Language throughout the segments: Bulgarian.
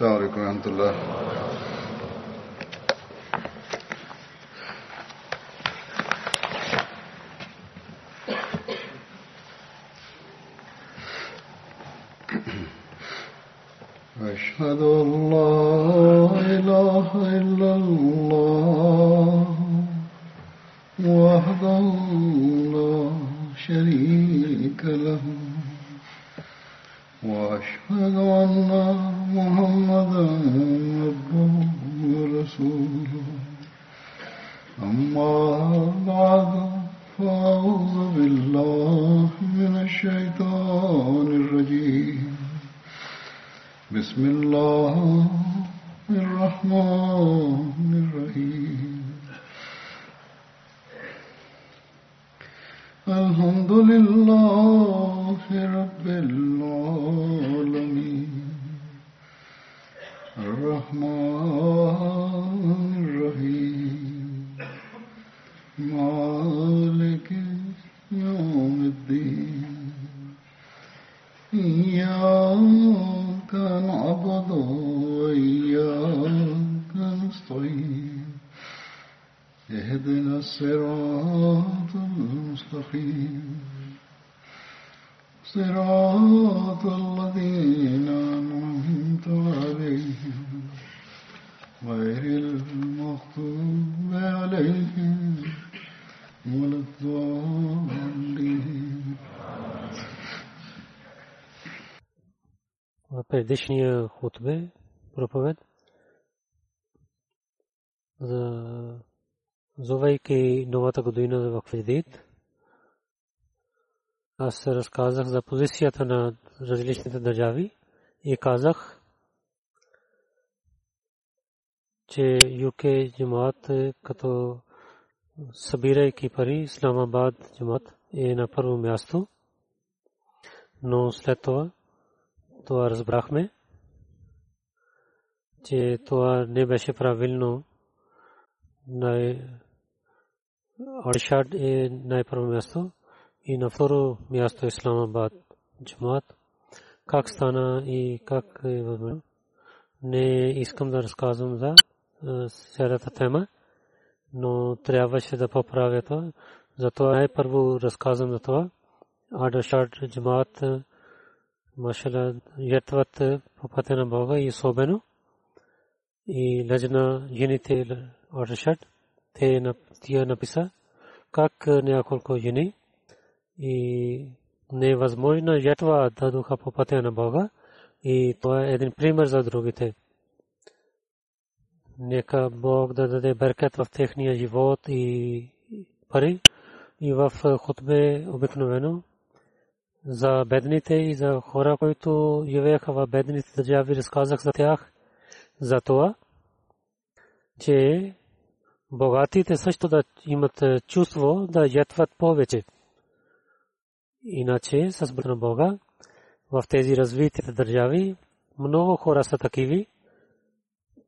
السلام علیکم ورحمۃ اللہ предишния хутбе, проповед, за зовейки новата година в Кведит, аз разказах за позицията на различните държави и казах, че ЮК джамаат е като събирайки пари, Исламабад джамаат е на първо място, но след това това разбрахме, че това не беше правилно. Аршад е най-първо място и на второ място Исламабад джамаат. Как стана и как е възможно? Не искам да разказвам за седата тема, но трябваше да поправя това. Затова най-първо разказвам за това. Аршад джамаат машала ятват по пътя на Бога и особено и лежна жените Аршад те на тия написа как няколко жени и невъзможна ятва дадоха по пътя на Бога и това е един пример за другите. Нека Бог да даде беркет в техния живот и пари и в хутбе обикновено за бедните и за хора, които живееха в бедните държави, разказах за тях, за това, че богатите също да имат чувство да ятват повече. Иначе, с на Бога, в тези развитите държави, много хора са такиви,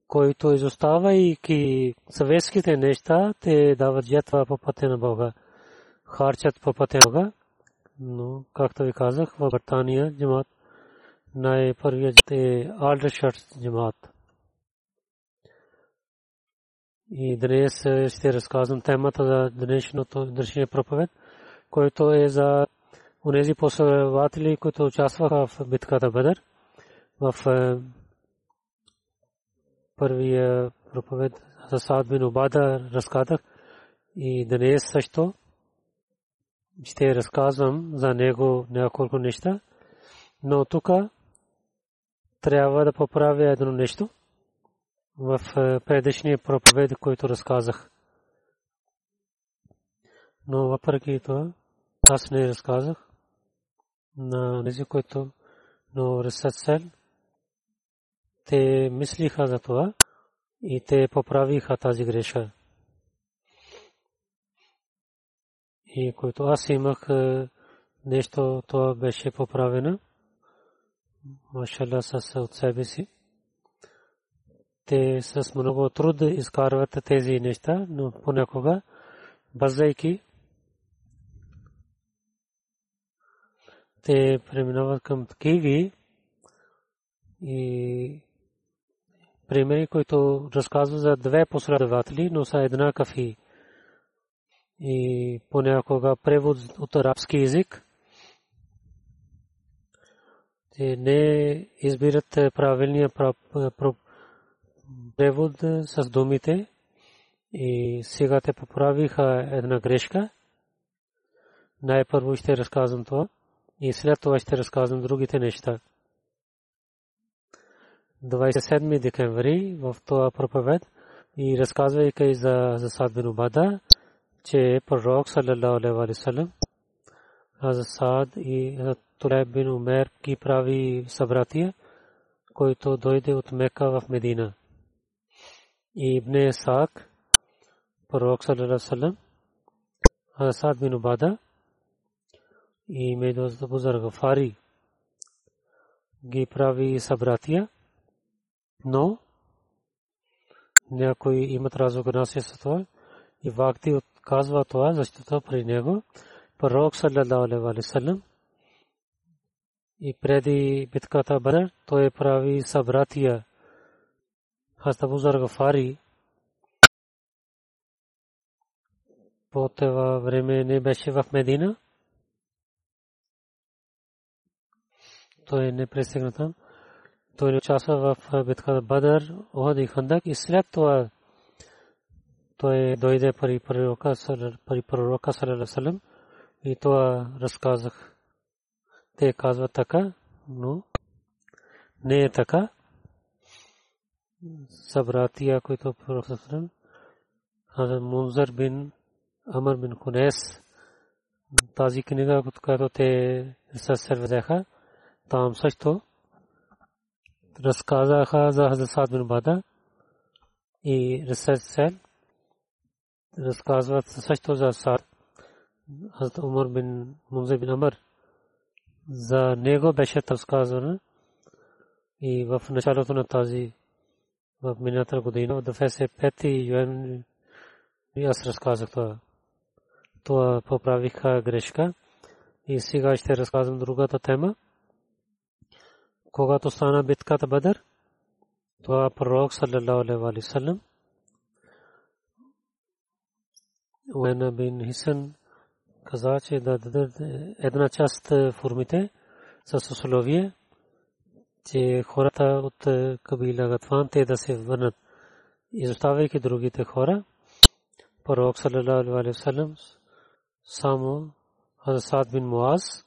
които изоставайки съветските неща, те дават ятва по пътя на Бога, харчат по пътя на Бога но както ви казах, в Бъртания джамат най-първият е Алдершат джамат. И днес ще разказвам темата за днешното днешния проповед, който е за онези последователи, които участваха в битката Бедър. В първия проповед за Саад бин разказах и днес също ще разказвам за него няколко неща, но тук трябва да поправя едно нещо в предишния проповед, който разказах. Но въпреки това, аз не разказах на тези, които но Ресацел, те мислиха за това и те поправиха тази греша. И който аз имах нещо, това беше поправено. Машалла с от себе си. Те с много труд изкарват тези неща, но понякога, бързайки, те преминават към такиви и примери, които разказва за две последователи, но са еднакви. И понякога превод от арабски язик. Те не избират правилния превод с думите. И сега те поправиха една грешка. Най-първо ще разказвам това. И след това ще разказвам другите неща. 27 декември в това проповед и разказвайки за Засад бин Убада, че пророк саллалаху алейхи ва саллям Сад и Тулайб бин Умер ги прави събратия, който дойде от Мека в Медина. И Ибн Сак, пророк саллалаху алейхи ва саллям, Сад бин Убада и Медоз Бузар Гафари ги прави събратия но някои имат разногласие с това и Вакти отказва това, защото при него пророк саллалаху алейхи ва саллям и преди битката Бадр той прави събратия. Хаста Бузар Гафари по това време не беше в Медина. Той не пресегна там. Той участва в битката Бадър, Охад и Хандак и след това той дойде при пророка при пророка саллалаху и това разказах. Те казват така, но не е така. Събратия, които пророк саллалаху Хазрат Мунзар бин Амр бин Хунес тази книга, която те се взеха, там също разказаха за Хазрат Сад бин Бада и Ресел разказват също за Сад. Хазрат Умар бин Мунзир бин Амр за него беше разказано и в началото на тази в миналата година в 25 юен и аз разказах това. Това поправиха грешка. И сега ще разказвам другата тема. Когато стана битката Бадър, това пророк саллалаху алейхи ва саллям Уена бин Хисен каза, че да дадат една част формите с условие, че хората от Кабила Гатфан те да се върнат, изоставяйки другите хора. Пророк саллалаху алейхи ва саллям само Хазрат бин Муаз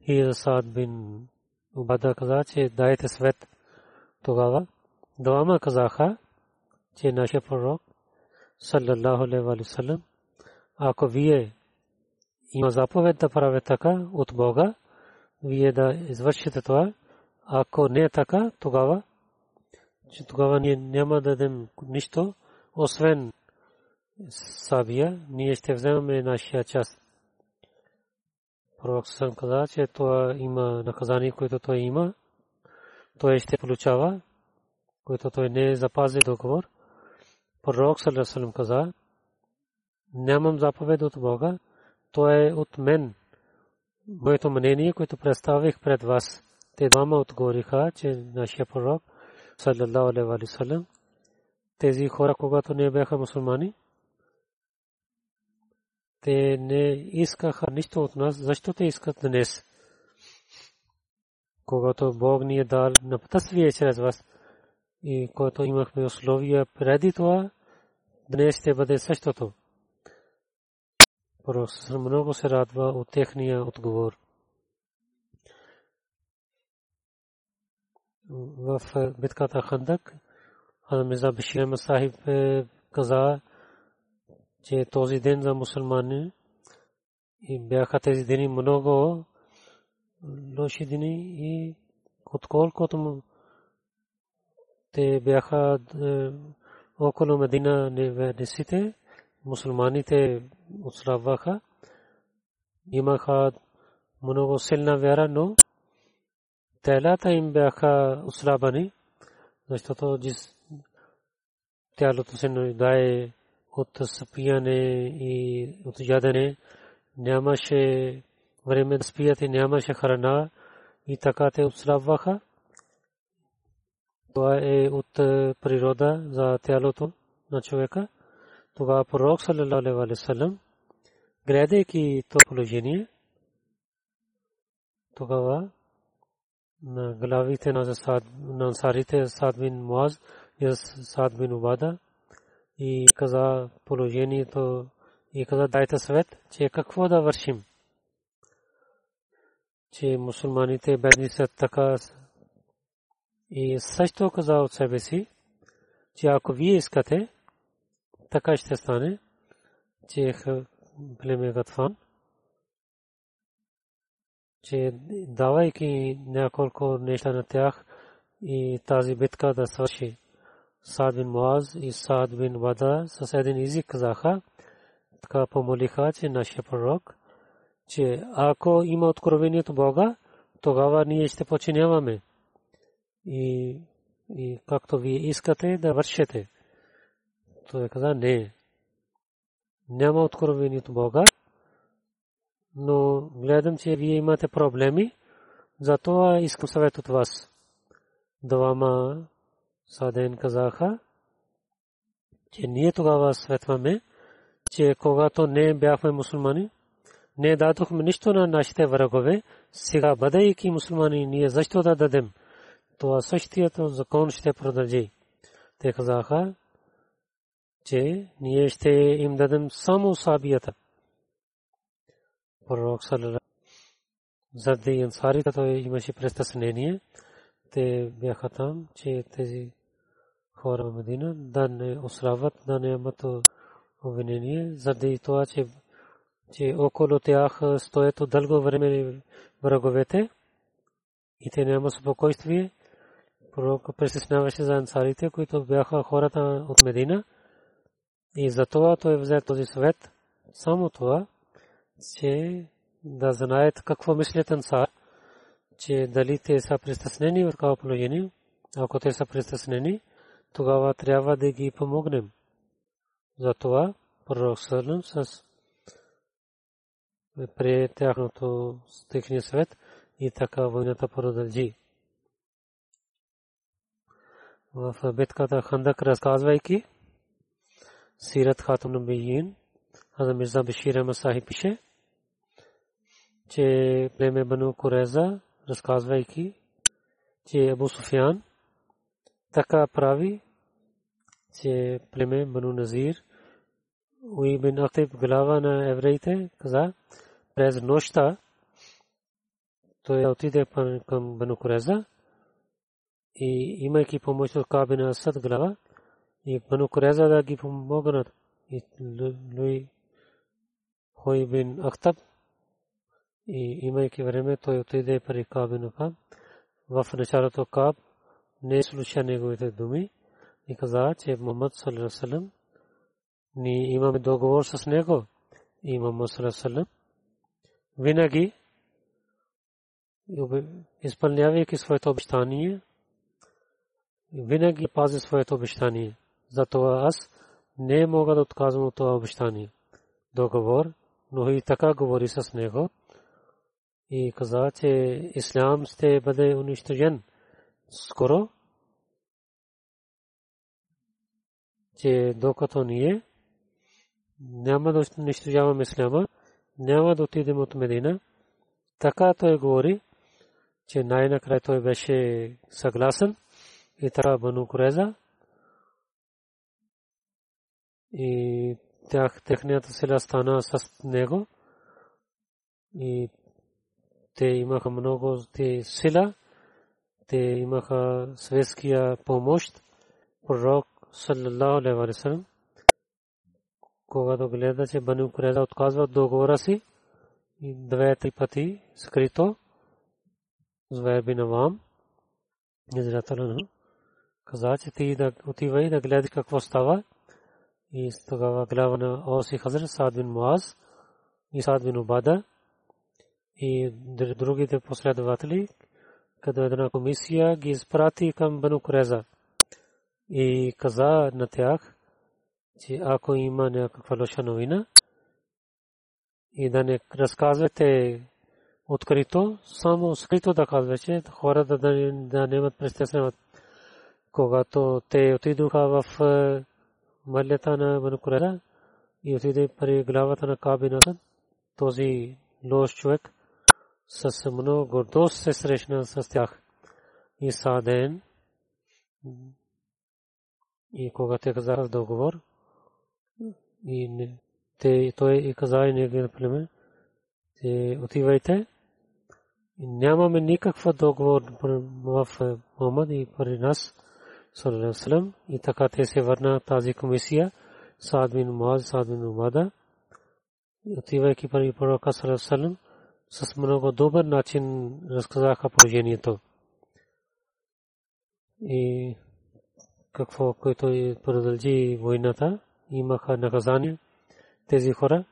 и Хазрат бин Убада каза, че дайте свет тогава. Двама казаха, че нашия пророк, саллаллаху алейхи ва саллям, ако вие има заповед да правите така от Бога, вие да извършите това. Ако не е така, тогава, че тогава ние няма да дадем нищо, освен сабия, ние ще вземем нашия част. Пророк съм каза, че това има наказание, което той има. Той ще получава, което той не запази договор. Пророк Салесалем каза, нямам заповед от Бога, то е от мен. Моето мнение, което представих пред вас. Те двама отговориха, че нашия пророк, саллаллаху алейхи ва саллям, тези хора, когато не бяха мусулмани, те не искаха нищо от нас, защо те искат днес? Когато Бог ни е дал на пътствие чрез вас и когато имахме условия преди това, днес ще бъде същото. Просто много се радва от техния отговор. В битката Хандак, Хамиза Бишир Масахиб каза, че този ден за мусулмани и бяха тези дни много лоши дни и отколкото те бяха е, около Медина неверниците, мусулманите отслабваха, имаха много силна вяра, но телата им бяха отслабани, защото тялото се нуждае от спияне и от ядене. Нямаше време да спият и нямаше храна и така те отслабваха. това е от природа за тялото на човека. Тогава пророк саллалаху алейхи ва саллям гледайки то положение, тогава на главите на Сад, на ансарите Сад бин Муаз и Сад бин Убада и каза положението и каза дайте съвет, че какво да вършим. Че мусулманите бедни са така и също каза от себе си, че ако вие искате, така ще стане, че племе Гатфан, че давайки няколко неща на тях и тази битка да свърши. Саад бин Муаз и Саад бин Вада с един език казаха, така помолиха, че нашия пророк, че ако има откровението Бога, тогава ние ще починяваме. И, и както вие искате да вършите. Той каза, не, няма откровението Бога, но гледам, че вие имате проблеми, затова искам съвет от вас. Двама Саден казаха, че ние тогава светваме, че когато не бяхме мусулмани, не дадохме нищо на нашите врагове, сега бъдейки мусулмани, ние защо да дадем? Това същият закон ще продължи. Те казаха, че ние ще им дадем само сабията. Пророк Салала заради ансарите той имаше престъснение. Те бяха там, че тези хора в Медина да не осрават, да не имат обвинение, заради това, че, че около тях стоят дълго време враговете и те няма спокойствие. Пророк пресъсняваше за ансарите, които бяха хората от Медина и за това той взе този съвет, само това, че да знаят какво мислят ансар, че дали те са притеснени в такова положение. Ако те са притеснени, тогава трябва да ги помогнем. Затова пророк Сърнам с при тяхното техния свет и така войната продължи. В битката Хандак разказвайки, سیرت خاتم نبیین حضرت مرزا بشیر احمد صاحب пише, че племе Бану Куреза, разказвайки, че Абу Суфян така прави, че племе Бану Назир, Уи бин Ахтиб глава на евреите, каза, през нощта той отиде към Бану Куреза и имайки помощ от Кабина Асад глава, и Бану Куреза да ги помогнат. И Луи Хой бин Ахтаб и имайки време той отиде при Каб бин Каб. В началото Каб не слуша неговите думи и каза, че Мухаммад саллаллаху ние имаме договор с него и Мухаммад саллаллаху винаги изпълнявайки своето обещание, винаги пази своето обещание. Затова аз не мога да отказвам от това обещание. Договор, но и така говори с него и каза, че ислам ще бъде унищожен скоро, че докато ние няма да унищожаваме исляма, няма да отидем от Медина. Така той говори, че най-накрая той беше съгласен и така Бану Куреза и тях, техният села стана с него. И те имаха много те сила, те имаха светския помощ. Пророк саллаллаху алейхи ва саллям когато гледа, че Бану Куреза отказва договора си. И две-три пъти скрито Зуайр бин Авам каза, че ти да отивай да гледаш какво става и тогава глава на Оси Хазар Саад бин Муаз и Саад бин Убада и другите последователи, като една комисия ги изпрати към Бану Куреза и каза на тях, че ако има някаква лоша новина и да не разказвате открито, само скрито да казвате, хората да, да нямат престесняват когато те отидоха в мърлята на Банукурера и отиде при главата на Кабина, този лош човек с много гордост се срещна с тях. И Саден и когато те казаха договор, и те, той и каза и неговия племен, те отивайте, нямаме никаква договор в Мухаммад и при нас, салам, и така те се върна тази комисия, Саад бин Муаз, Саад бин Умада, отивайки при пророка салам, с много добър начин разказаха положението. И какво, което продължи войната, имаха наказание тези хора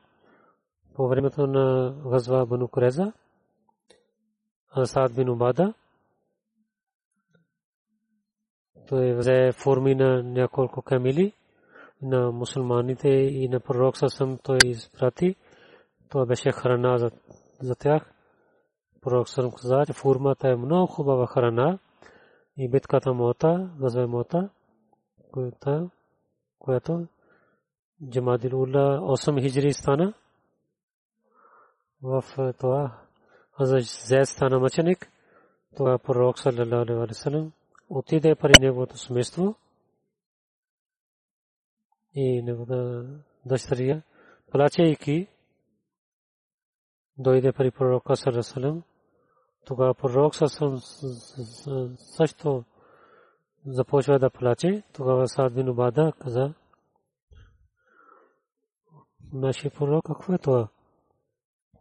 по времето на газва Бану Куреза, Асад бин Убада, той взе форми на няколко камили на мусулманите и на пророк Сасам той изпрати. Това беше храна за, за тях. Пророк Сасам каза, че формата е много хубава храна и битката мота, газва мота, която, която Джамадил Ула 8 хиджри стана в това Хазрат Зайд стана мъченик, това пророк саллалаху алейхи ва саллям отиде при неговото семейство и неговата дъщеря, плачейки, дойде при пророка саллалаху алейхи ва саллям. Тогава пророк също започва да плаче. Тогава Саад бин Убада каза, нашия пророк, какво е това?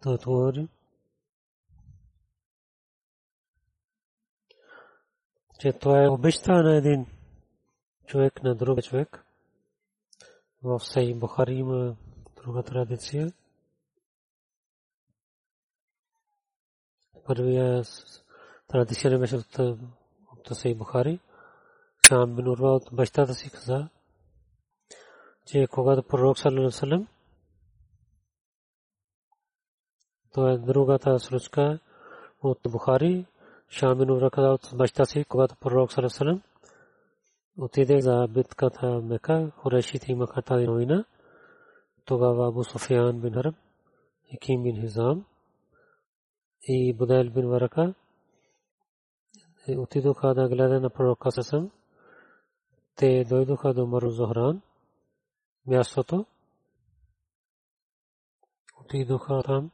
Той отговори, че това е обичта на един човек на друг човек. В Сей Бухари има друга традиция. Първия традиция беше от, от Сей Бухари. Шам бин Урва от бащата си каза, че когато пророк саллалаху то е другата случка от Бухари, Шам бин Урва каза от баща си, когато пророк саллалаху отиде за битката Мека, Хурешите имаха тази новина. Тогава Абу Суфиян бин Хараб, Хиким бин Хизам и Будайл бин Варака отидоха да гледат на пророка Сасам те дойдоха до Мару Зохран, мястото. Отидоха там.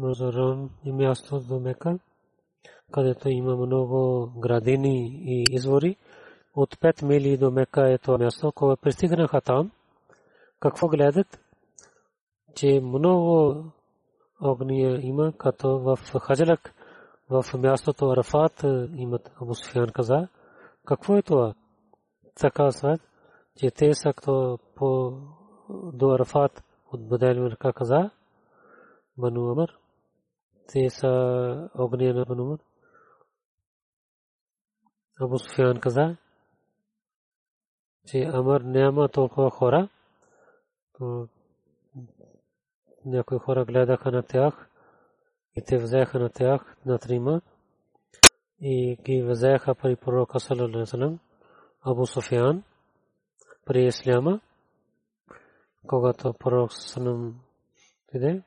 Мару и място до Мека, където има много градини и извори. От 5 мили до Мека е това място. Когато пристигнаха там, какво гледат? Че много огния има, като в Хаджалак, в мястото Арафат имат Абу Суфян каза, какво е това? Така свят, че те са като по до Арафат от Бадел Мирка каза, Бану Амр, те са огния на Бану Амр. Абу Суфян каза, че Амр няма толкова хора, то някои хора гледаха на тях и те взеха на тях на трима и ги взеха при пророка саллалаху Абу Суфян при Исляма, когато пророк саллалаху иде,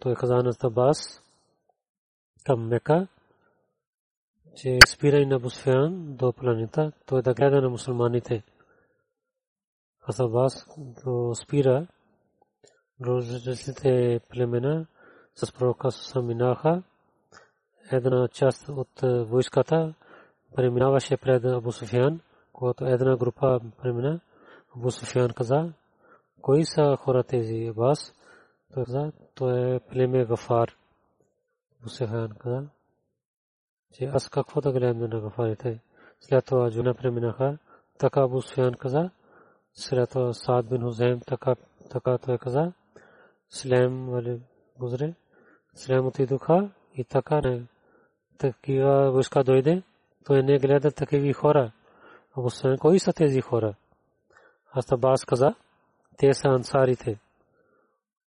той каза на Табас към Мека, че спира и на Абу Суфян до планета, той да гледа на мусулманите. Аз до спира различните племена с пророка Саминаха, една част от войската преминаваше пред Абу Суфян, когато една група премина, Абу Суфян каза, кои са хора тези Абас? Той каза, то е племе Гафар. Абу Суфян каза, че аз какво да гледам на Гафарите? След това Джуна преминаха, така Абу Суфян каза, след това Саад бин Хузейм, така, така той каза, Слем вали гузре, Слем отидоха и така не такива войска дойде, той не гледа такива хора. Абу Суфян, кои са тези хора? Аз Абас каза, те са ансарите.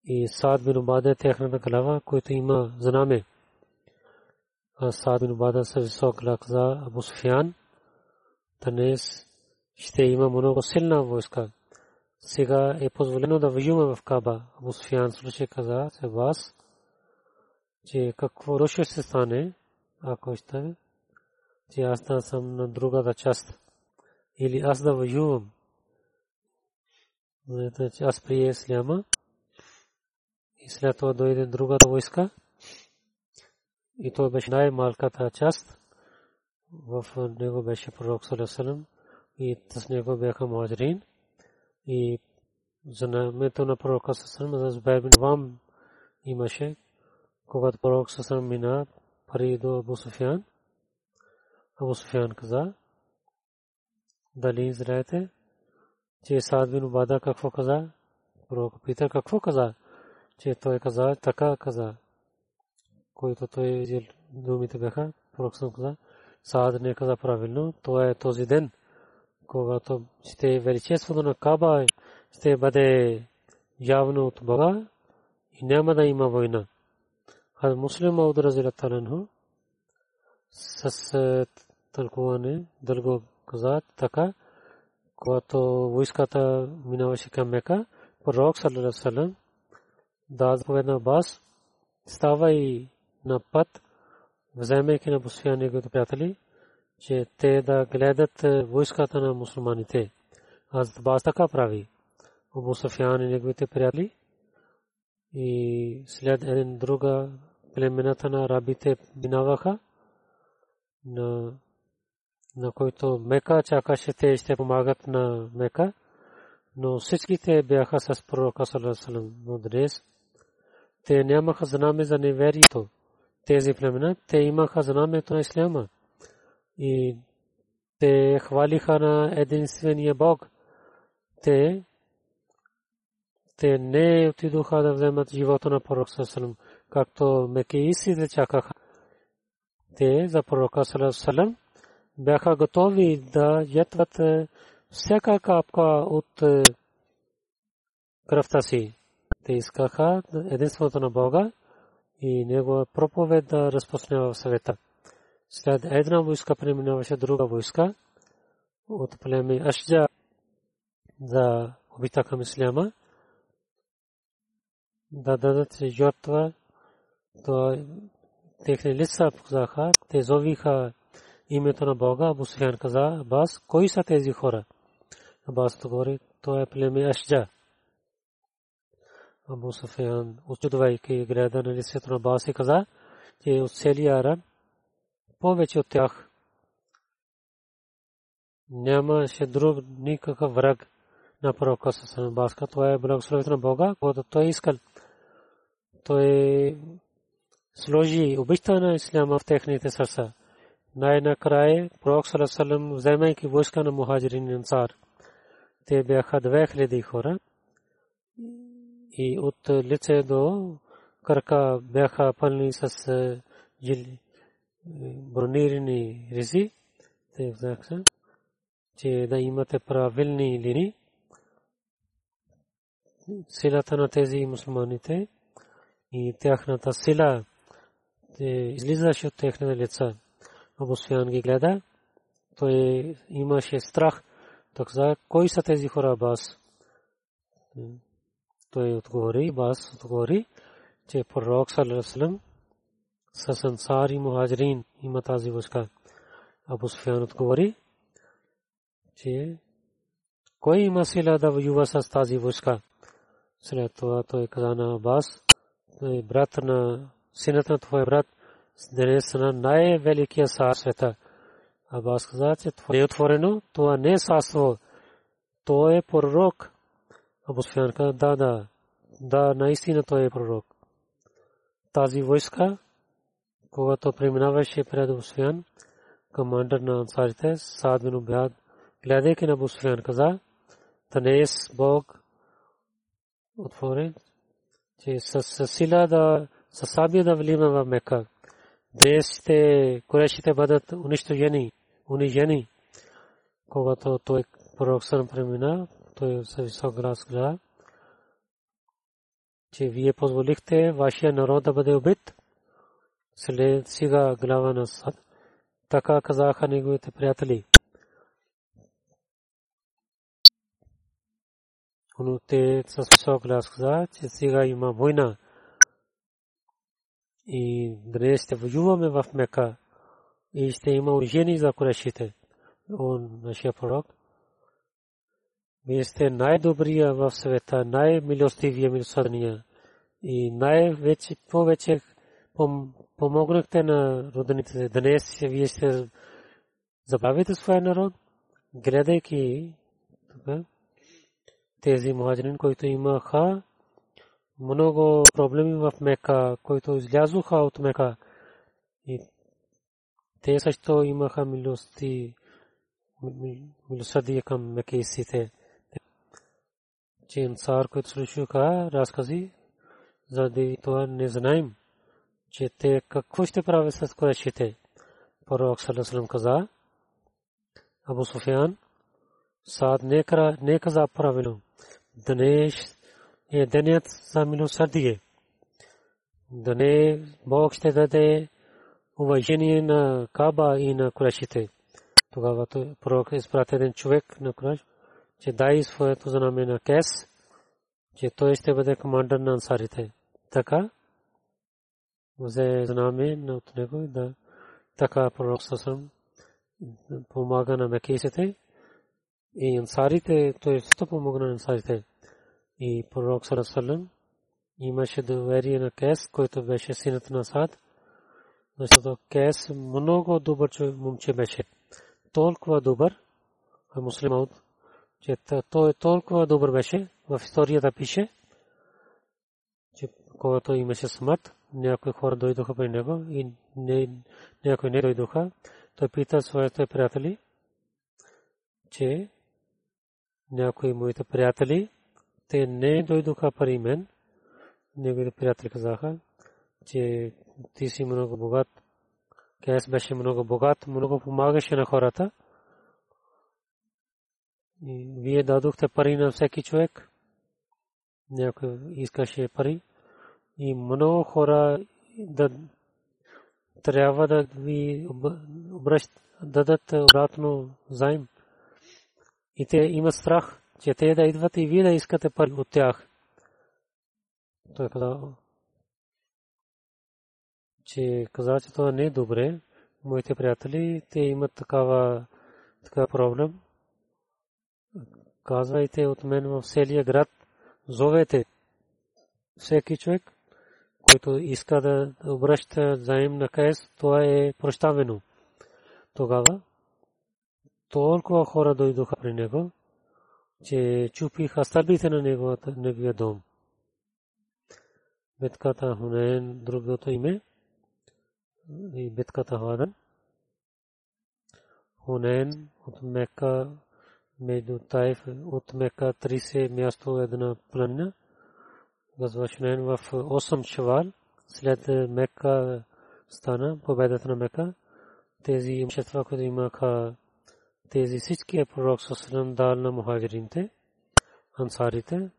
И Саад бин Убада е тяхната глава, който има знаме. Саад бин Бада се висок каза Абу Суфиян, днес ще има много силна войска. Сега е позволено да воюваме в Каба. Абу Суфиян случай каза се вас, че какво лошо ще стане, ако ще, че аз да съм на другата част. Или аз да воювам. Аз прие и след това дойде другата войска и той беше най-малката част. В него беше пророк Салесалем и с него бяха муаджирин. И знамето на пророка Салесалем за Зубайр бин Вам имаше, когато пророк Салесалем мина пари до Абу Суфян. Абу Суфян каза, дали знаете, че Саад бин Убада какво каза? Пророк пита какво каза? Че той каза, така каза който той взел думите бяха, пророк съм каза, Саад не каза правилно, това е този ден, когато ще величеството на Каба ще бъде явно от Бога и няма да има война. Хаз муслим Мауд Разила Таланху с тълкуване дълго каза така, когато войската минаваше към Мека, пророк Салалалалалалам да заповедна бас, става и на път, вземайки на Бусфия неговите приятели, че те да гледат е, войската на мусулманите. Аз Бас така прави. Абу Суфян и неговите приятели и след един друга племената на рабите минаваха, на, на който Мека чакаше те ще помагат на Мека, но всичките бяха с пророка Салесалам. Но днес те нямаха знаме за неверието тези племена, те имаха знамето на Исляма и те хвалиха на единствения Бог. Те те не отидоха да вземат живота на пророк Салам, както мекеисите чакаха. Те за пророка Салам бяха готови да ятват е, всяка капка от е, кръвта си. Те искаха единството на Бога и негова проповед да разпространява в света. След една войска преминаваше друга войска от племе Ашджа да обита към Исляма, да дадат жертва, то техни лица показаха, те зовиха името на Бога, Абу Суфян каза, Абас, кои са тези хора? Абас говори, то е племе Ашджа. Абу Суфян, очудвайки гледа на лицето на Абас и каза, че от целия араб повече от тях нямаше друг никакъв враг на пророка Сасан Баска. Това е благословението на Бога, когато той искал. Той сложи обичта на Исляма в техните сърца. Най-накрая пророк Салам вземайки войска на мухаджирин и ансар. Те бяха 2000 хора и от лице до кръка бяха пълни с бронирани ризи. Те взеха, че да имате правилни линии. Силата на тези мусулманите и тяхната сила излизаше от техните лица. Абу Суфян ги гледа. Той имаше страх. Так за кой са тези хора бас? Той отговори, бас отговори, че пророк саллаллаху с ансари мухаджирин има тази войска. Абу Суфян отговори, че кой има сила да воюва с тази войска? След това той каза на Абас, той брат на синът на твой брат, днес на най-великия сар света. Абас каза, че това е отворено, това не е саство, то е пророк, Абу Суфян каза, да, да, да, наистина той е пророк. Тази войска, когато преминаваше пред Абу Суфян, командър на ансарите, Саад бин Убяд, гледайки на Абу Суфян, каза, Танес Бог отворен, че с сила да, с сабия да влима в Мека. Десите корешите бъдат унищожени, унижени. Когато той пророк съм премина, той се висок глас гледа, че вие позволихте вашия народ да бъде убит. след сега глава на Сад. Така казаха неговите приятели. Но те с висок глас каза, че сега има война. И днес ще воюваме в Мека. И ще има оръжени за корешите. Он, нашия пророк. Вие сте най-добрия в света, най-милостивия милосърдния. И най-вече, повече помогнахте на родените. Днес вие ще забавите своя народ, гледайки тези мухаджирин, които имаха много проблеми в Мека, които излязоха от Мека. И те също имаха милости, милосърдие към мекейсите. Че инсар, които слушаха разкази, заради това не знаем, че те какво ще правят с корешите. Пророк Салесалам каза, Абу Суфян, Саад не каза правилно. Днес е денят за милосърдие. Дане Бог ще даде уважение на Каба и на Курешите. Тогава пророк изпрати един човек на Куреш, че дай своето знаме на Кес, че той ще бъде командър на ансарите. Така, взе знаме от него да така пророк Сасам помага на мекисите и ансарите, той също помогна на ансарите. И пророк Сарасалам имаше доверие на Кес, който беше синът на Сад, защото Кес много добър момче беше. Толкова добър, а муслимът, че той толкова добър беше, в историята пише, че когато имаше смърт, някои хора дойдоха при него и някои не дойдоха. Той пита своите приятели, че някои моите приятели, те не дойдоха при мен. Неговите приятели казаха, че ти си много богат. Кес беше много богат, много помагаше на хората. Вие дадохте пари на всеки човек. Някой искаше пари. И много хора да трябва да ви дадат обратно заем. И те имат страх че те да идват и вие да искате пари от тях. Той каза, че каза, че това не е добре. Моите приятели, те имат такава, такава проблем. Казвайте от мен в целия град, зовете всеки човек, който иска да обръща заем на кайс, това е прощавено. Тогава толкова хора дойдоха при него, че чупиха стълбите на неговия дом. Битката Хунейн, другото име, и битката Хадан. Хунейн от Мека, между Тайф, от Мека 30 място една планина. Възвършен в 8 шавал, след Мека стана победата на Мека. Тези имущества, които имаха тези всички е пророк Сосалам дал на мухаджирите, ансарите.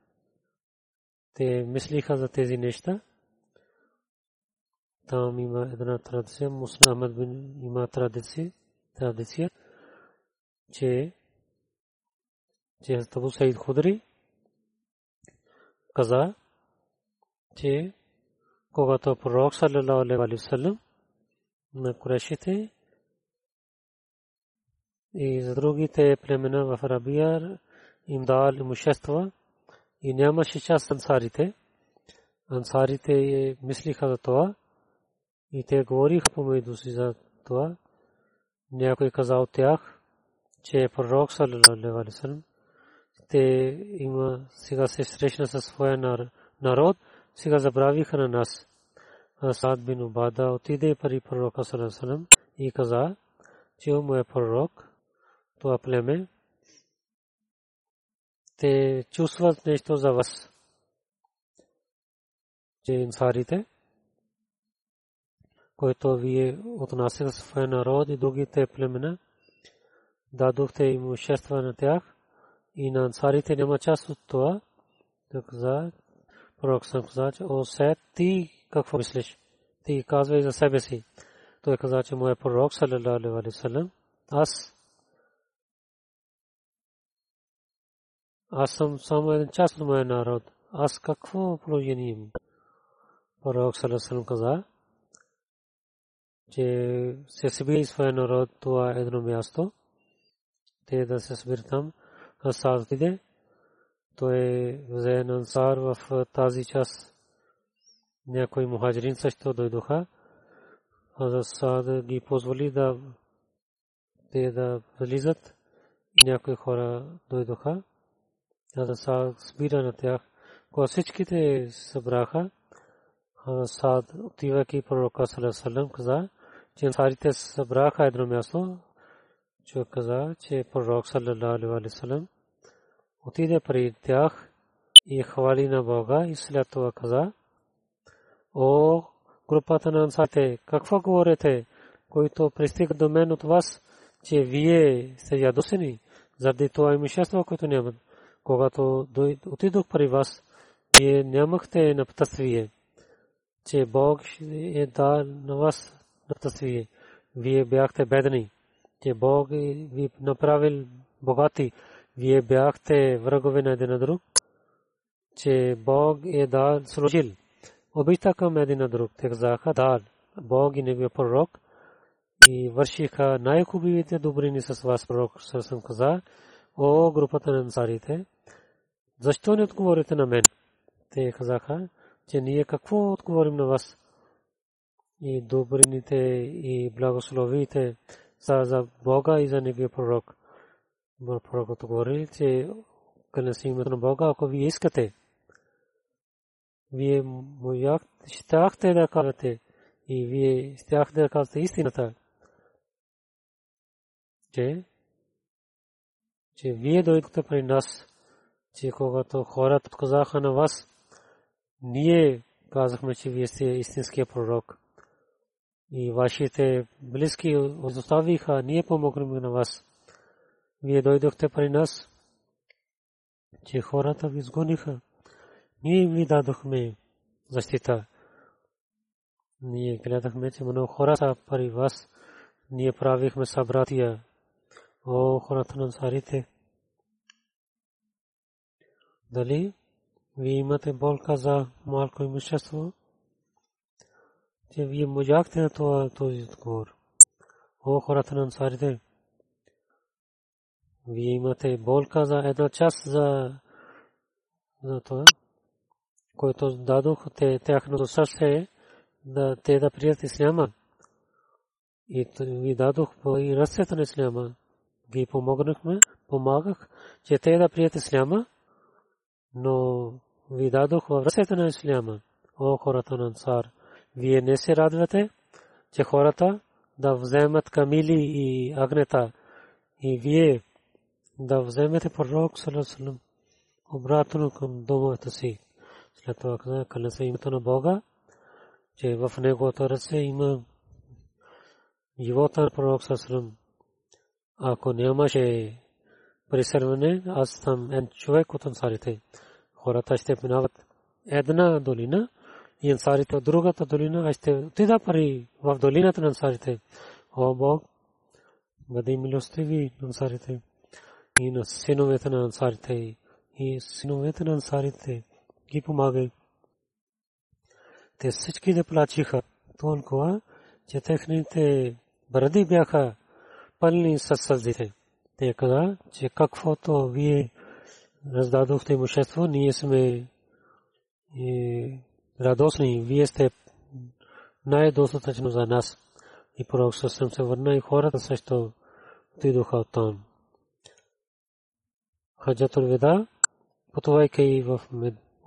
Те мислиха за тези неща. Там има една традиция, Мусна Ахмад бин има традиция, традиция, че че Табу Саид Худри каза, че когато пророк саллалаху алейхи ва саллям на Курешите и за другите племена в Арабия им дал имущества и нямаше част ансарите. Ансарите мислиха за това и те говориха помежду си за това. Някой каза от тях, че е пророк саллалаху алейhi те има сега се срещна със своя народ, сега забравиха на нас. Асад бин Убада отиде при пророка саллалаху и каза, че му е пророк, това племе, те чувстват нещо за вас. Че инсарите, които вие отнасяте своя народ и другите племена, дадохте имущества на тях и на ансарите няма част от това. Да каза, пророк съм каза, че о, сет, ти какво мислиш? ти казва и за себе си. Той каза, че моят пророк, салалалаху алейхи вассалам, аз аз съм само един част от моя народ. Аз какво положение имам? Пророк салалалаху каза, че се събира своя народ това едно място. Те да се събират там. Асад отиде. Той взе ансар в тази част. Някои мухаджирин също дойдоха. Хазрат Саад ги позволи да те да влизат. И някои хора дойдоха. Хазрат Саад спира на тях. Когато всичките събраха, Хазрат Саад отивайки пророка Салесалем каза, че ансарите събраха едно място. Човек каза, че пророк Салалалаху алейхи вассалам отиде при тях и хвали на Бога и след това каза, О, групата на ансарите, какво говорите, които пристигат до мен от вас, че вие сте ядосени заради това имущество, което нямат. Когато отидох при вас, вие нямахте напътствие, че Бог е дал на вас напътствие. Вие бяхте бедни, че Бог ви направил богати. Вие бяхте врагове на един друг, че Бог е дал служил. Обичта към един друг. Те казаха, да, Бог и неговия пророк и вършиха най-хубавите добрини с вас, пророк съм каза, о групата на ансарите, защо не отговорите на мен? Те казаха, че ние какво отговорим на вас? И добрините и благословите са за Бога и за неговия пророк. Пророк отговори, че къде името на Бога, ако вие искате, вие щяхте да кажете и вие щяхте да кажете истината, че че вие дойдохте при нас, че когато хората казаха на вас, ние казахме, че вие сте истинския пророк. И вашите близки оставиха, ние помогнем на вас. Вие дойдохте при нас, че хората ви изгониха. Ние ви дадохме защита. Ние гледахме, че много хора са при вас. Ние правихме събратия. О, хората на царите. Дали вие имате болка за малко имущество? Че вие можахте на този отговор. О, хората на царите. Вие имате болка за една част за, за това който дадох те тяхното сърце да те да прият исляма. И ви дадох и ръцете на исляма. Ги помогнахме, помагах, че те да прият исляма, но ви дадох в ръцете на исляма. О, хората на Ансар, вие не се радвате, че хората да вземат камили и агнета и вие да вземете пророк, салам, обратно към домовете си. След това каза, се името на Бога, че в неговото ръце има живота на пророк Сасрам. Ако нямаше пресърване, аз съм един човек от ансарите. Хората ще минават една долина и ансарите от другата долина, аз ще отида пари в долината на ансарите. О Бог, бъди милостиви на ансарите и на синовете на ансарите и синовете на ансарите ги помагай. Те всички да плачиха толкова, че техните бради бяха пълни с сълзите. Те каза, че каквото вие раздадохте имущество, ние сме радостни, вие сте най-достатъчно за нас. И пророк съвсем се върна и хората също отидоха от там. Хаджатул Веда, пътувайки в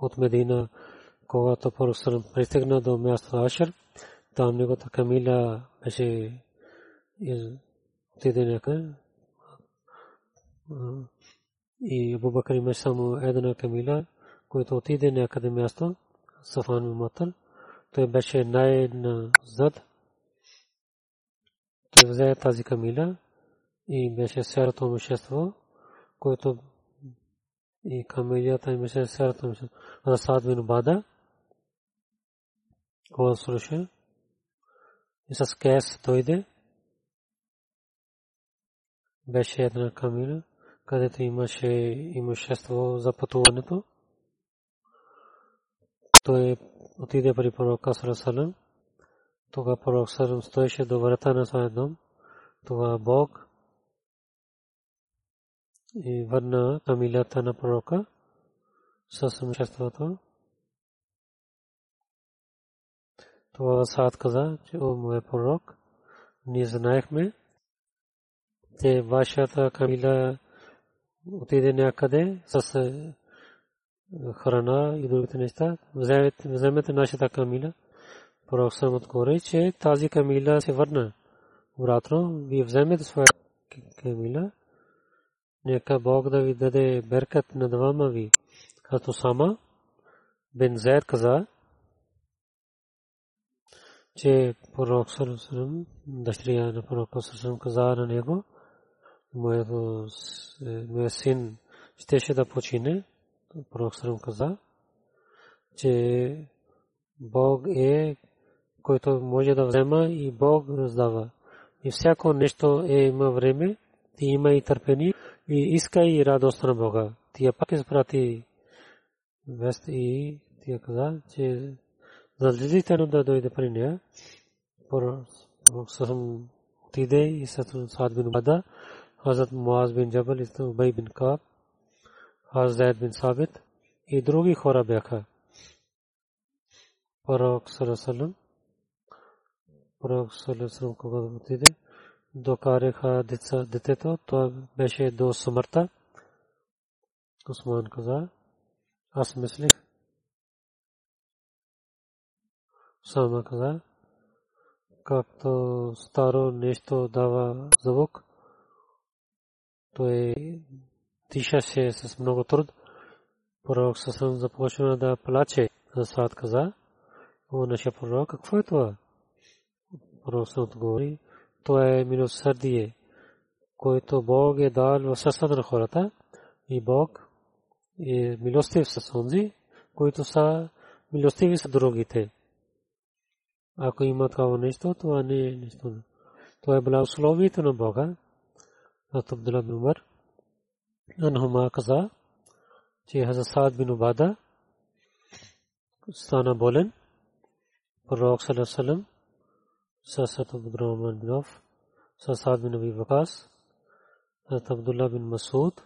от Медина, когато Пророк пристигна до място Ашер, там неговата камила беше отиде някъде. И Абу Бакър имаше само една камила, която отиде някъде място, Сафан Муматъл. Той беше най-назад. Той взе тази камила и беше сярото имущество, което и камелията имаше сърта Расад бин Бада. Кога слуша, и с кес дойде. Беше една камила, където имаше имущество за пътуването. Той отиде при пророка Сарасалам. Тогава пророк Сарасалам стоеше до врата на своя дом. Тогава Бог и върна камилята на пророка с имуществото. Това Саад каза, че о мой пророк, ние знаехме, че вашата камила отиде някъде с е, храна и другите неща. Вземете нашата камила. Пророк съм отгоре, че тази камила се върна. Обратно, вие вземете своя камила. Нека Бог да ви даде беркат на двама ви. Като сама, Бен Зайд каза, че пророк Сърсърм, дъщеря на пророк Сърсърм каза на него, моят син щеше да почине. Пророк Сърсърм каза, че Бог е, който може да взема и Бог раздава. И всяко нещо е има време, ти има и търпение и иска и радост на Бога. Тия пак изпрати вест и тия каза, че задължително да дойде при нея. Пророк отиде и Саад бин Бада, Хазрат Муаз бин Джабал, Убай бин Каб, Хазрат бин Сабит и други хора бяха. Пророк Сарасалам, Пророк Сарасалам, когато отиде, докараха детето, това беше до смъртта. Усман каза, аз мислих, Сама каза, както старо нещо дава звук, то е дишаше с много труд. Пророк Сасан започна да плаче. Сад каза, о, нашия пророк, какво е това? Пророк Сасан отговори, то е милосърдие, който Бог е дал в сърцата на хората и Бог е милостив с онзи, които са милостиви с другите. Ако има такова нещо, това не е нещо. Това е благословието на Бога. От Абдулла бин Умар. Анхума каза, че Хазасад бин Убада стана болен. Пророк Салесалем Абдурахман бин Аф, с Сад бин Аби Вакас, с Абдулла бин Масуд,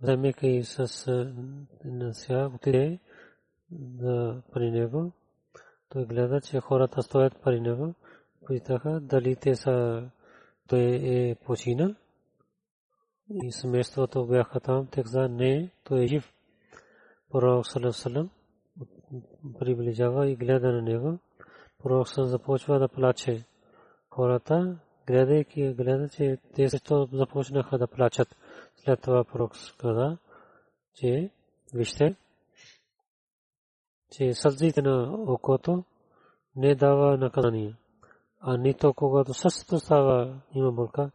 вземайки с нася, отиде при него. Той гледа, че хората стоят при него. Питаха дали те са той е починал. И семейството бяха там. Те каза не, той е жив. Пророк Салам приближава и гледа на него. Пророк започва да плаче. Хората, гледайки, гледа, че те също започнаха да плачат. След това пророк каза, че вижте, че сълзите на окото не дава наказание. А нито когато същото става има болка,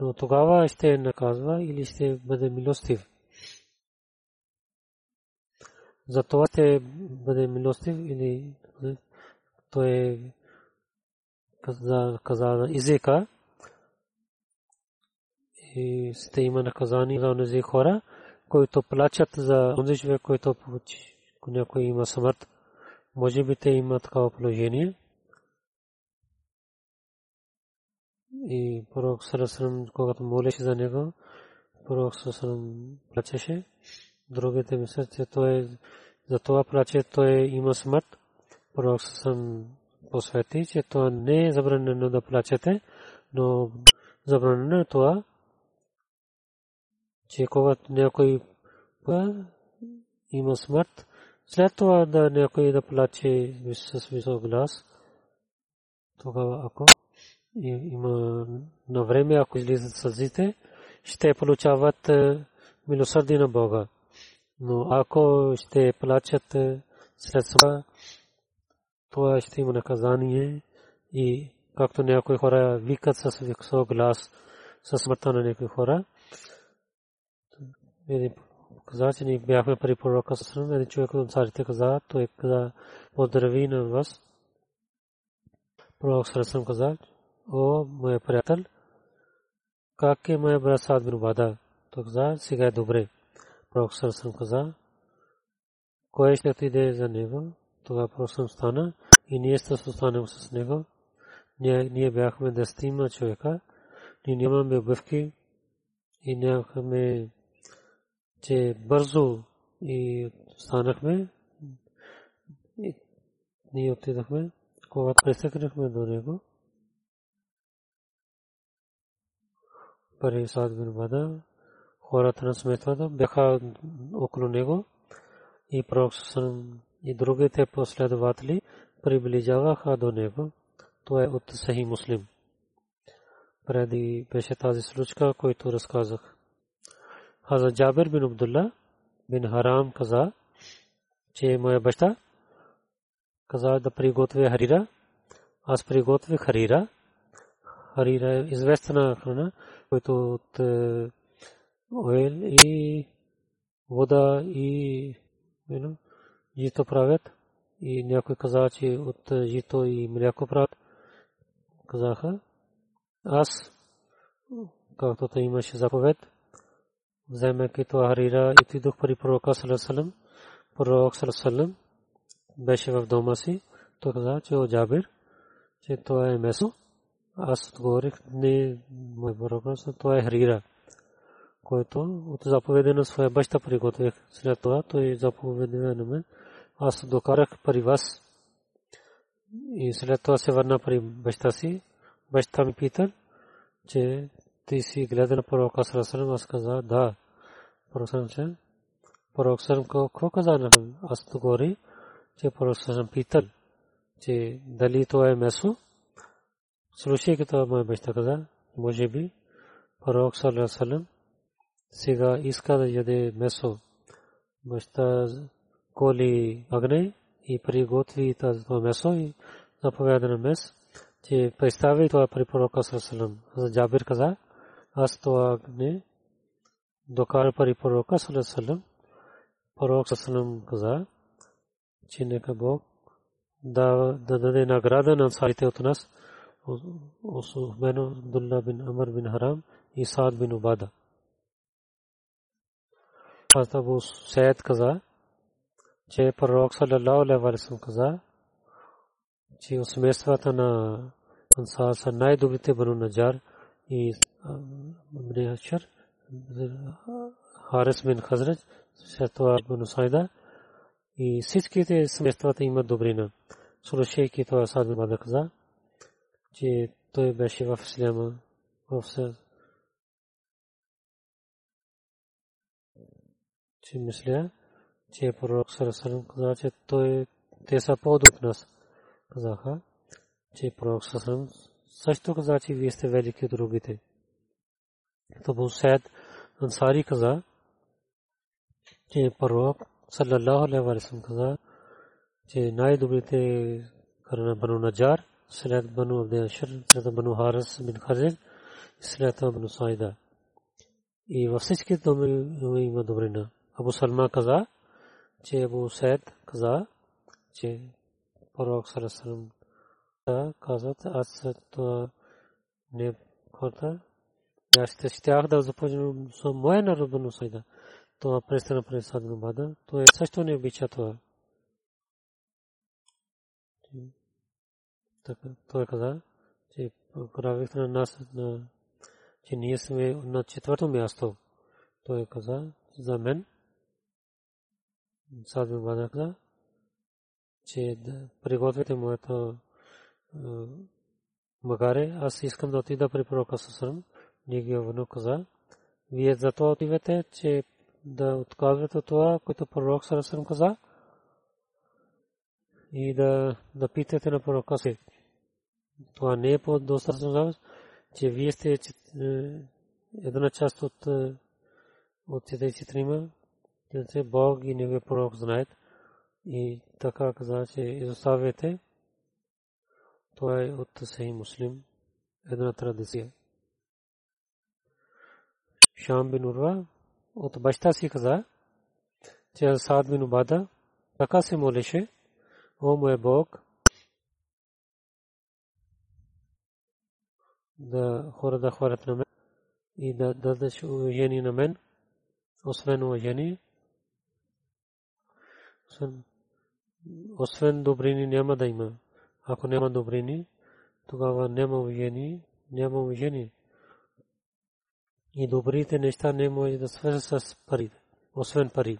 но тогава ще наказва или ще бъде милостив. За това ще бъде милостив или той е каза езика, и ще има наказание за онези хора, които плачат за онзи човек, който някой има смърт. Може би те има такава положение. И пророк Сарасрам, когато молеше за него, пророк Сарасрам плачеше. Другите мислят, че той за това плаче, той има смърт. Пророк Сарасрам посвети, че това не е забранено да плачете, но забранено е това, че когато някой има смърт, след това да някой да плаче с висок глас, тогава ако има на време, ако излизат сълзите, ще получават е, милосърдие на Бога. Но ако ще плачат е, след това, това ще има наказание и както някои хора викат с висок глас със смъртта на някои хора, каза, че ние бяхме при пророка Сасрам, един човек от царите каза, той каза, поздрави на вас. Пророк Сасрам каза, о, моя приятел, как е моя брат Сад бин Убада? Той каза, сега е добре. Пророк Сасрам каза, кой ще отиде за него? Тогава пророк стана и ние сте останем с него. Ние бяхме десетима човека, ние нямаме обувки и нямахме че бързо и станахме и ние отидахме, когато пристъкнахме до него. Пари Саад бин Бада, хората на сметвата бяха около него и пророк и другите последователи приближаваха до него. Това е от Сахи Муслим. Преди беше тази случка, който разказах. Хаза Джабир бин Абдулла бин Харам каза, че моя баща каза да приготвя харира. Аз приготвих харира. Харира е известна храна, който от ойл и вода и жито правят. И някой каза, че от жито и мляко правят. Казаха, аз, както имаше заповед, вземайки това харира и отидох при пророка Салесалем. Пророк Салесалем беше в дома си. Той каза, че о Джабир, че това е месо. Аз отговорих, не, мой пророк, това е харира, който от заповеда на своя баща приготвих. След това той заповеда на мен. Аз докарах при вас. И след това се върна при баща си. Баща ми пита, че ти си гледа на пророка Сарасалам, аз каза, да, пророк Сарасалам. Пророк Сарасалам какво каза на мен? Аз то говори, че пророк Сарасалам питал, че дали това е месо. Слушайки това моя баща каза, може би, пророк Сарасалам сега иска да яде месо. Баща коли агне и приготви това месо и заповяда на мес, че представи това при пророка Сарасалам. За Джабир каза, аз това не докара пари пророка Салесалам. Пророк Салесалам каза, че нека Бог да даде награда на ансарите от нас, особено Абдулла бин Амр бин Харам и Саад бин Убада. Аз Абу Сейд каза, че пророк саллалаху алейхи ва саллям каза, че осмествата на ансар са най-добрите бану Наджар и Абне Ашар, Харис бин Хазрач, след това Бану Сайда и всичките семействата имат добрина. Слушайки това Сад бин Бада каза, че той беше в Исляма, в че мисля, че пророк Сарасалам каза, че той, те са по-от нас. Казаха, че пророк Сарасалам също каза, че вие сте велики от другите. То Сед Ансари каза, че пророк саллаллаху алейхи ва саллям каза, че най-добрите карана Бану Наджар, след Бану Абдел Шир, след Бану Харис бин Хазин, след Бану Сайда. И във всички доми има добрина. Абу Салма каза, че Абу Сед каза, че пророк саллаллаху казват, аз това не хората, аз ще щях да започна с моя народ Бану Сайда. Това престана през Садна Бада. Това също не обича това. Така, той каза, че правихте на нас, на, че ние сме на четвърто място. Той каза, за мен, Садна Бада каза, че да приготвите моето Магаре, аз искам да отида при пророка Сасрам, Нигиовно каза, вие за това отивате, че да отказвате това, което пророк Сарасрам каза, и да, да питате на пророка си. Това не е по достатъчно, че вие сте една част от от тези четирима, че Бог и Неговия пророк знаят. И така каза, че изоставяте това е от Сахи Муслим, една традиция. Шам бин Урва от баща си каза, че Саад бин Убада така се молеше, о мой Бог, да хора да хвалят на мен и да дадеш уважение на мен, освен уважение, освен, освен добрини няма да има. Ако няма добрини, тогава няма уважение, няма уважение. И добрите неща не може да свързат с пари, освен пари.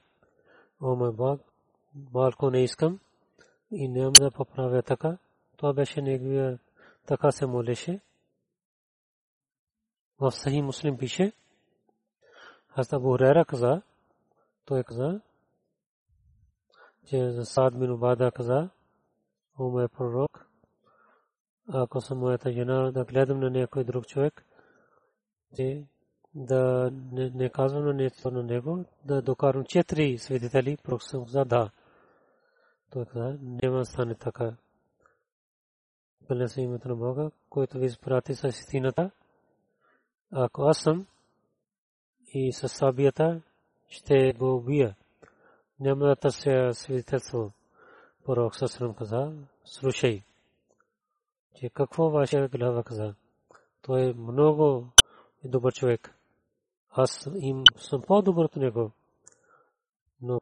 О, мой Бог, малко не искам и няма да поправя така. Това беше неговия, така се молеше. В Сахи Муслим пише, Хаста Бухрера каза, той каза, че за Саад бин Убада каза, о мой пророк, ако съм моята жена да гледам на някой друг човек, че да не, казвам на нещо на него, да докарам четири свидетели, проксам за да. Той каза, няма стане така. Пълне името на Бога, който ви изпрати с истината. Ако аз съм и със сабията, ще го убия. Няма да търся свидетелство. Пророк Сасрам каза, слушай, че какво вашия глава каза. Той е много добър човек. Аз им съм по-добър от него. Но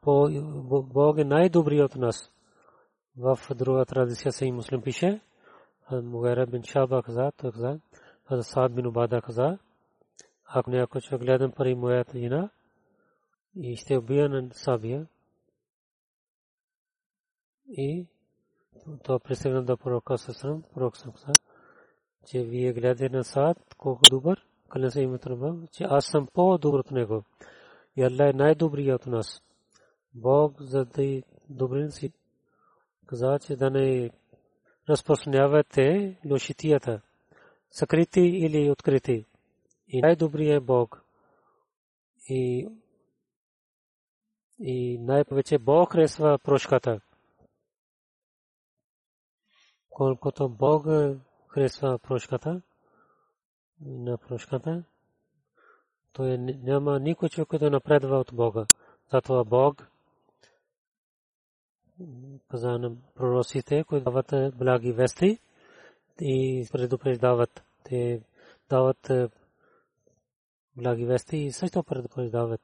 Бог е най-добрият от нас. В друга традиция се и муслим пише, Мугайра бин Шаба каза, той каза, Саад бин Убада каза, ако някой човек гледам пари моята жена и ще убия на Сабия и то пристигна до пророка Сасрам, пророк каза, че вие гледате на Саад колко добър, кълне се на Бог, че аз съм по-добър от него. И Аллах е най-добрият от нас. Бог за да добрин си каза, че да не разпространявате лошитията, съкрити или открити. И най-добрият е Бог. И, и най-повече Бог харесва прошката. Колкото Бог харесва прошката, на прошката, то е, няма никой човек, който напредва от Бога. Затова Бог каза на пророците, които дават благи вести и предупреждават. Те дават благи вести и също предупреждават.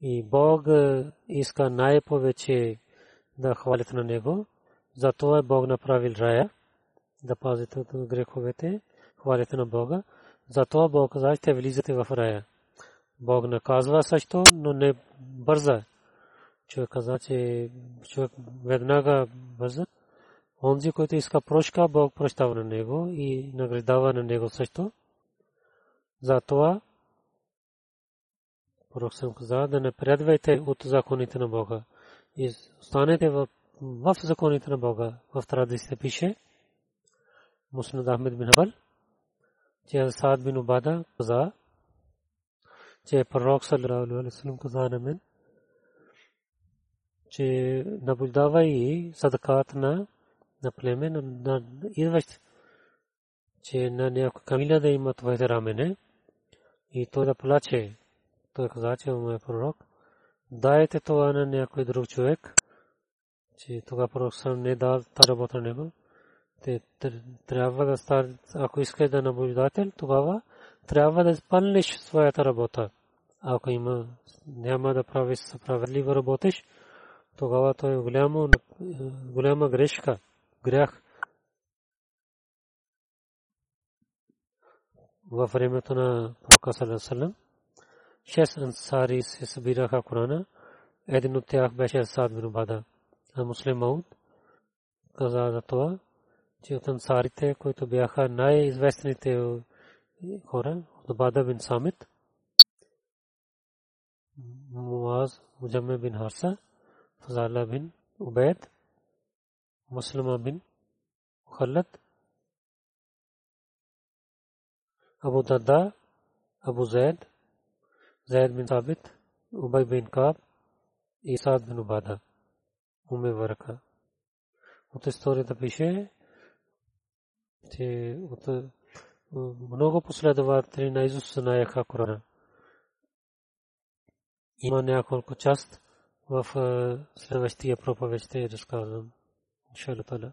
И Бог иска най-повече да хвалят на Него. Затова Бог направил рая, да пазите от греховете хвалите на Бога. Затова Бог каза, ще влизате в рая. Бог наказва също, но не бърза. Човек каза, че човек веднага бърза. Онзи, който иска прошка, Бог прощава на него и награждава на него също. Затова Пророк съм каза да не предвайте от законите на Бога. И останете в, в законите на Бога. В традицията пише Муснад Ахмед бин Хабал че Саад бин Убада каза, че пророк саллалаху алейхи вассалам каза на мен, че наблюдавай садакат на на племе, на идващ, че на някой камила да има твоите рамене и той да плаче. Той каза, че му е пророк. Дайте това на някой друг човек, че тогава пророк не дал та работа на него те трябва да стар, ако искаш да наблюдател, тогава трябва да изпълниш своята работа. Ако има, няма да правиш справедливо работиш, тогава то е голямо, голяма грешка, грях. Във времето на Пророка Салесалем, шест ансари се събираха Корана. Един от тях беше Сад бин Бада. А муслим Мауд каза за това, че от ансарите, които бяха най-известните хора, от Бада бин Самит, Муаз, Муджаме бин Харса, Фазала бин Убед, Муслима бин Мухаллад, Абу Дада, Абу Зайд, Зайд бин Сабит, Убай бин Каб, Исад бин Убада, Уме Варака. От историята пише, че от много последователи на Исус знаеха Корана. Има няколко част в следващия проповед ще разказвам. Иншалlah.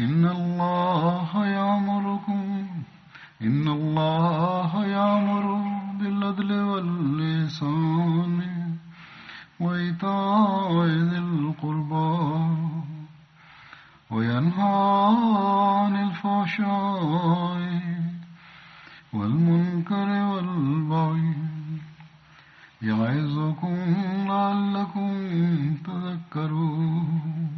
إن الله يأمركم إن الله يأمر بالعدل واللسان وإيتاء ذي القربى وينهى عن الفحشاء والمنكر والبغي يعظكم لعلكم تذكرون.